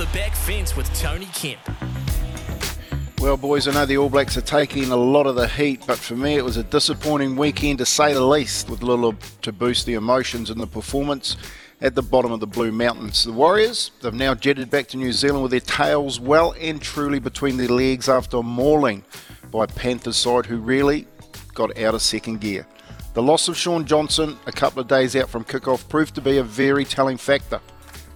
the back fence with Tony Kemp. Well, boys, I know the All Blacks are taking a lot of the heat, but for me it was a disappointing weekend to say the least, with little to boost the emotions and the performance at the bottom of the Blue Mountains. The Warriors, they've now jetted back to New Zealand with their tails well and truly between their legs after a mauling by Panthers side who really got out of second gear. The loss of Shaun Johnson a couple of days out from kickoff proved to be a very telling factor.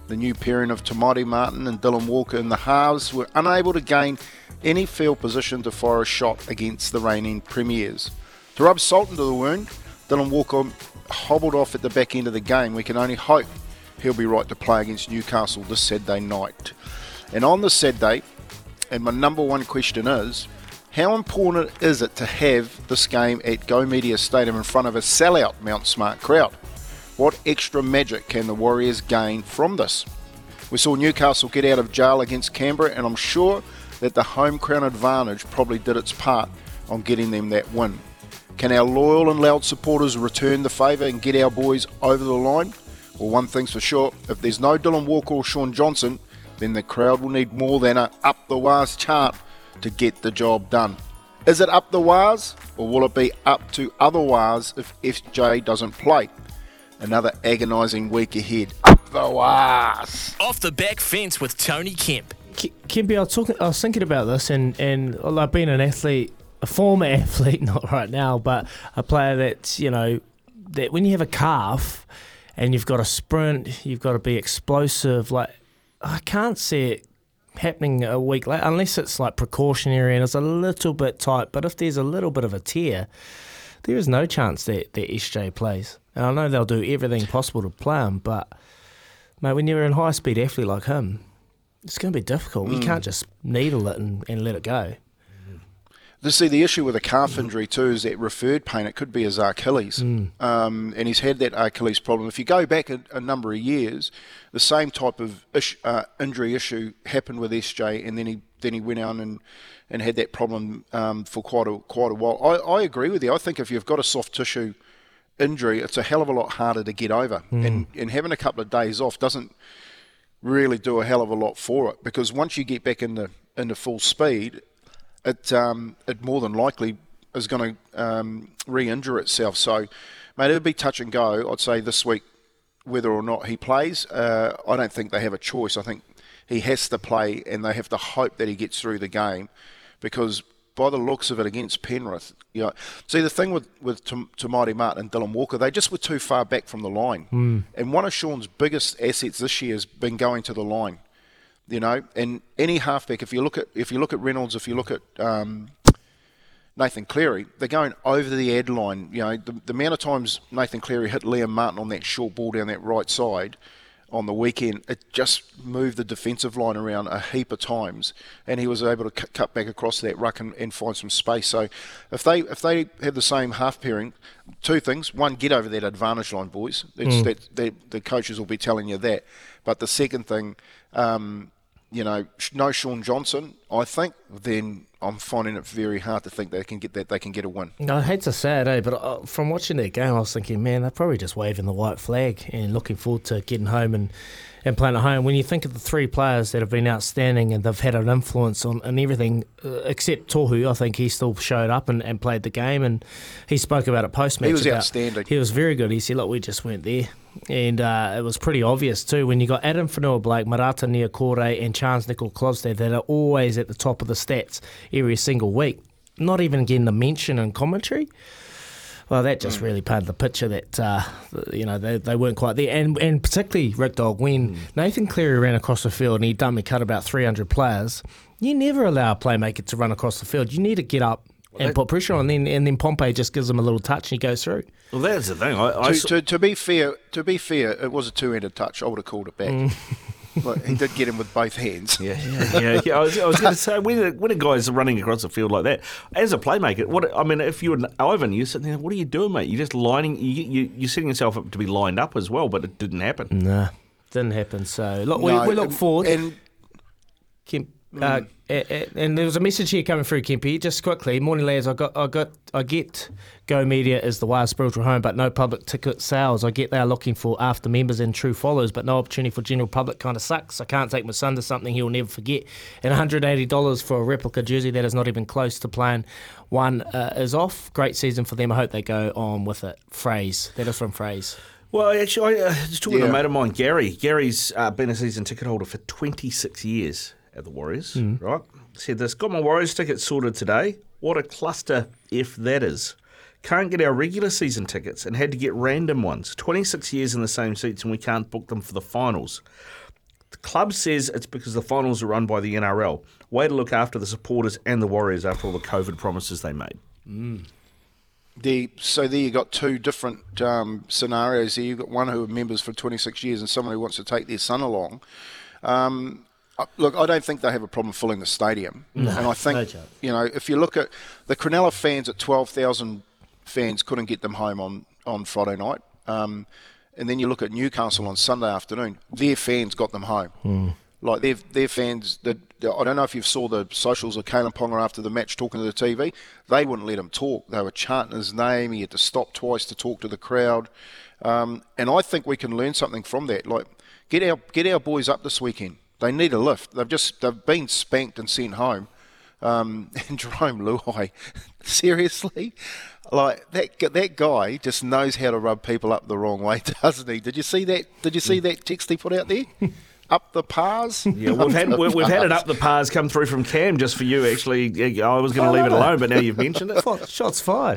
The new pairing of Maire Martin and Dylan Walker in the halves were unable to gain any field position to fire a shot against the reigning premiers. To rub salt into the wound, Dylan Walker hobbled off at the back end of the game. We can only hope he'll be right to play against Newcastle this Saturday night. And on this Saturday, and my number one question is, how important is it to have this game at Go Media Stadium in front of a sellout Mount Smart crowd? What extra magic can the Warriors gain from this? We saw Newcastle get out of jail against Canberra, and I'm sure that the home crown advantage probably did its part on getting them that win. Can our loyal and loud supporters return the favour and get our boys over the line? Well, one thing's for sure if there's no Dylan Walker or Shaun Johnson, then the crowd will need more than a up the wires chant to get the job done. Is it up the wires, or will it be up to other wires if SJ doesn't play? Another agonising week ahead. Up the wires. Off the back fence with Tony Kemp. Kempy, I was talking. I was thinking about this, and and well, I've been an athlete, a former athlete, not right now, but a player that's you know that when you have a calf and you've got a sprint, you've got to be explosive. Like I can't see it happening a week later, unless it's like precautionary and it's a little bit tight. But if there's a little bit of a tear, there is no chance that, that SJ plays. And I know they'll do everything possible to play him, but mate, when you're a high speed athlete like him, it's going to be difficult. Mm. You can't just needle it and, and let it go. See the issue with a calf injury too is that referred pain. It could be his Achilles, mm. um, and he's had that Achilles problem. If you go back a, a number of years, the same type of ish, uh, injury issue happened with SJ, and then he then he went on and, and had that problem um, for quite a quite a while. I, I agree with you. I think if you've got a soft tissue injury, it's a hell of a lot harder to get over, mm. and and having a couple of days off doesn't really do a hell of a lot for it because once you get back into into full speed, it um, it more than likely is going to um, re-injure itself. So, mate, it'll be touch and go. I'd say this week whether or not he plays. Uh, I don't think they have a choice. I think he has to play, and they have to hope that he gets through the game because by the looks of it against Penrith, you know, see the thing with with Maire Martin and Dylan Walker, they just were too far back from the line. Mm. And one of Shaun's biggest assets this year has been going to the line. You know, and any halfback, if you look at if you look at Reynolds, if you look at um, Nathan Cleary, they're going over the ad line. You know, the, the amount of times Nathan Cleary hit Liam Martin on that short ball down that right side on the weekend, it just moved the defensive line around a heap of times, and he was able to cut, cut back across that ruck and, and, find some space. So, if they if they have the same half pairing, two things: one, get over that advantage line, boys. Mm. That, that, the coaches will be telling you that. But the second thing, um, you know, no Shaun Johnson, I think, then I'm finding it very hard to think they can get that they can get a win. No, I hate to say it, eh, but uh, from watching that game, I was thinking, man, they're probably just waving the white flag and looking forward to getting home and, and playing at home. When you think of the three players that have been outstanding and they've had an influence on, on everything, uh, except Tohu, I think he still showed up and, and played the game, and he spoke about it post match. He was about, outstanding. He was very good. He said, look, we just weren't there. And uh, it was pretty obvious too when you got Addin Fonua-Blake, Marata Niukore, and Charnze Nicoll-Klokstad that are always at the top of the stats every single week. Not even getting the mention and commentary. Well, that just mm. really painted the picture that uh, you know they, they weren't quite there, and and particularly Rick Dog when mm. Nathan Cleary ran across the field and he dummy cut about 300 players. You never allow a playmaker to run across the field. You need to get up and put pressure on. And then and then Pompey just gives him a little touch and he goes through. Well, that's the thing. I, I to, to, to, be fair, to be fair, it was a two-handed touch. I would have called it back. Mm. but he did get him with both hands. Yeah, yeah, yeah. yeah. I was, was going to say when a, when a guy's running across the field like that, as a playmaker, what I mean, if you're Ivan, you're sitting there, what are you doing, mate? You're just lining, you, you you're setting yourself up to be lined up as well, but it didn't happen. Nah, didn't happen. So look, no, we, we look forward. And Uh, a- a- and there was a message here coming through, Kempy. Just quickly, morning lads. I got, I got, I get. Go Media is the wild spiritual home, but no public ticket sales. I get they are looking for after members and true followers, but no opportunity for general public. Kind of sucks. I can't take my son to something he'll never forget. And 180 dollars for a replica jersey that is not even close to playing one uh, is off. Great season for them. I hope they go on with it. Phrase that is from Phrase. Well, actually, I uh, was talking to a mate of mine, Gary. Gary's uh, been a season ticket holder for 26 years at the Warriors, right? Said this, got my Warriors ticket sorted today. What a cluster if that is. Can't get our regular season tickets and had to get random ones. 26 years in the same seats and we can't book them for the finals. The club says it's because the finals are run by the NRL. Way to look after the supporters and the Warriors after all the COVID promises they made. The, so there you got two different um, scenarios there. You've got one who are members for 26 years and someone who wants to take their son along. Um, look, I don't think they have a problem filling the stadium. and I think, no you know, if you look at the Cronulla fans at 12,000 fans couldn't get them home on, on Friday night. Um, and then you look at Newcastle on Sunday afternoon, their fans got them home. Like their their fans, that I don't know if you saw the socials of Kalyn Ponga after the match talking to the TV. They wouldn't let him talk. They were chanting his name. He had to stop twice to talk to the crowd. Um, and I think we can learn something from that. Like get our get our boys up this weekend. They need a lift. They've just they've been spanked and sent home. Um, and Jarome Luai, seriously, like that that guy just knows how to rub people up the wrong way, doesn't he? Did you see that? Did you see that text he put out there? up the pars. Yeah, we've had we- we've had it up the pars come through from Cam just for you. Actually, I was going to leave it alone, but now you've mentioned it. Shots fired.